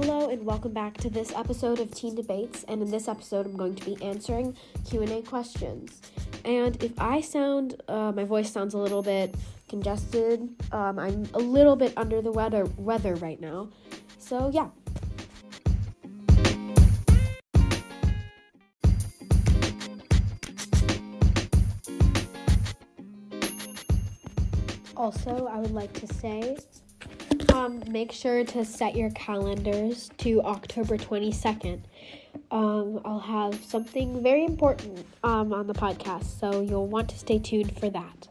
Hello and welcome back to this episode of Teen Debates. And in this episode, I'm going to be answering Q&A questions. And if I sound, uh, my voice sounds a little bit congested, um, I'm a little bit under the weather weather right now. So yeah. Also, I would like to say um, make sure to set your calendars to October 22nd. Um, I'll have something very important um, on the podcast, so you'll want to stay tuned for that.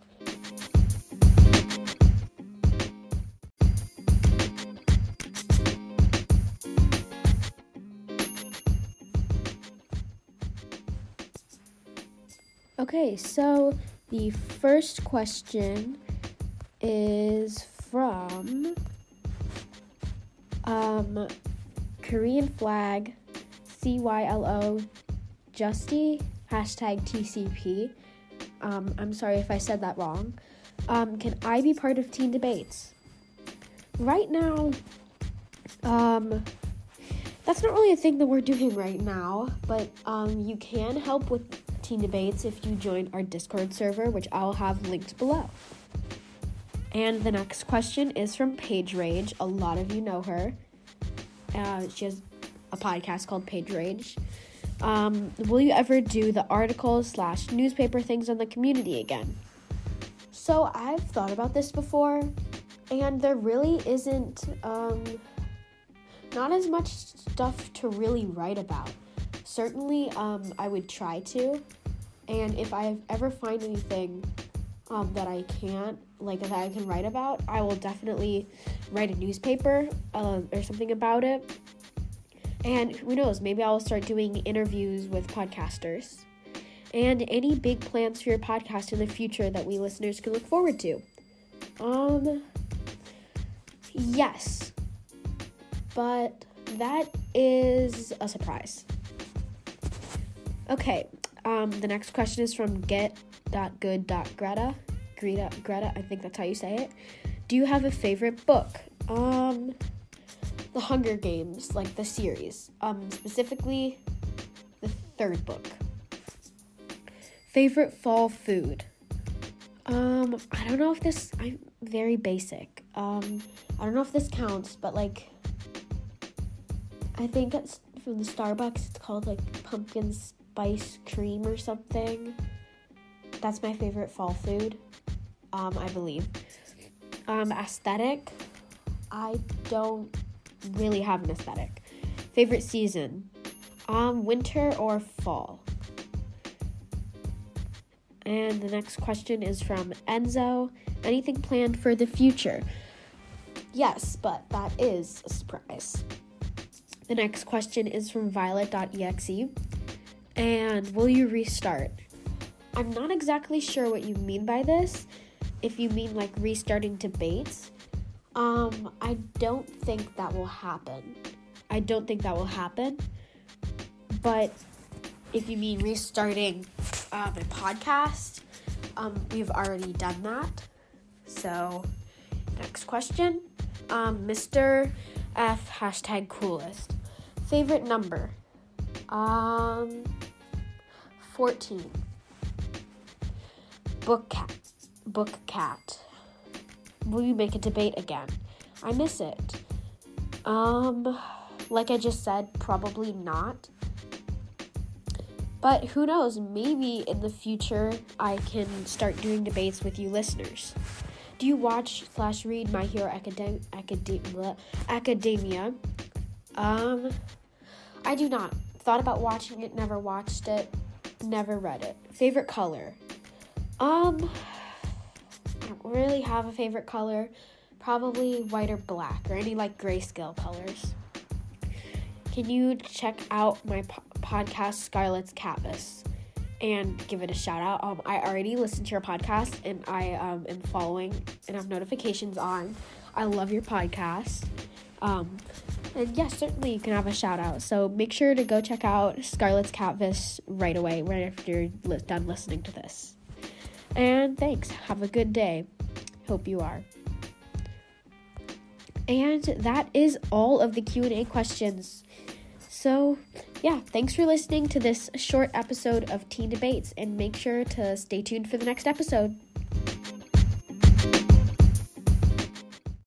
Okay, so the first question is from um, Korean flag, CYLO, Justy, hashtag TCP. Um, I'm sorry if I said that wrong. Um, can I be part of teen debates? Right now, um, that's not really a thing that we're doing right now, but um, you can help with teen debates if you join our Discord server, which I'll have linked below. And the next question is from Page Rage. A lot of you know her. Uh, she has a podcast called Page Rage. Um, will you ever do the articles slash newspaper things on the community again? So I've thought about this before, and there really isn't um, not as much stuff to really write about. Certainly, um, I would try to, and if I ever find anything um, that I can't, like that I can write about, I will definitely write a newspaper uh, or something about it. And who knows, maybe I'll start doing interviews with podcasters. And any big plans for your podcast in the future that we listeners can look forward to. Um, yes, but that is a surprise. Okay, um, the next question is from get.good.greta. Dot good dot greta, Greta, Greta, I think that's how you say it. Do you have a favorite book? Um, The Hunger Games, like the series. Um, specifically, the third book. Favorite fall food? Um, I don't know if this. I'm very basic. Um, I don't know if this counts, but like, I think it's from the Starbucks. It's called like pumpkin spice cream or something. That's my favorite fall food. Um, I believe. Um, aesthetic. I don't really have an aesthetic. Favorite season. Um, winter or fall. And the next question is from Enzo. Anything planned for the future? Yes, but that is a surprise. The next question is from violet.exe. And will you restart? I'm not exactly sure what you mean by this. If you mean like restarting debates, um, I don't think that will happen. I don't think that will happen. But if you mean restarting uh, my podcast, um, we've already done that. So, next question. Um, Mr. F hashtag coolest. Favorite number? Um, 14. Book cat. Book cat. Will you make a debate again? I miss it. Um, like I just said, probably not. But who knows? Maybe in the future I can start doing debates with you listeners. Do you watch slash read My Hero Academ- Academ- Academia? Um, I do not. Thought about watching it, never watched it, never read it. Favorite color? Um, I don't really have a favorite color. Probably white or black, or any like grayscale colors. Can you check out my po- podcast, Scarlet's Canvas, and give it a shout out? Um, I already listened to your podcast, and I um, am following and have notifications on. I love your podcast. Um, and yes, certainly you can have a shout out. So make sure to go check out Scarlet's Canvas right away, right after you're done listening to this. And thanks. Have a good day. Hope you are. And that is all of the Q&A questions. So, yeah, thanks for listening to this short episode of Teen Debates and make sure to stay tuned for the next episode.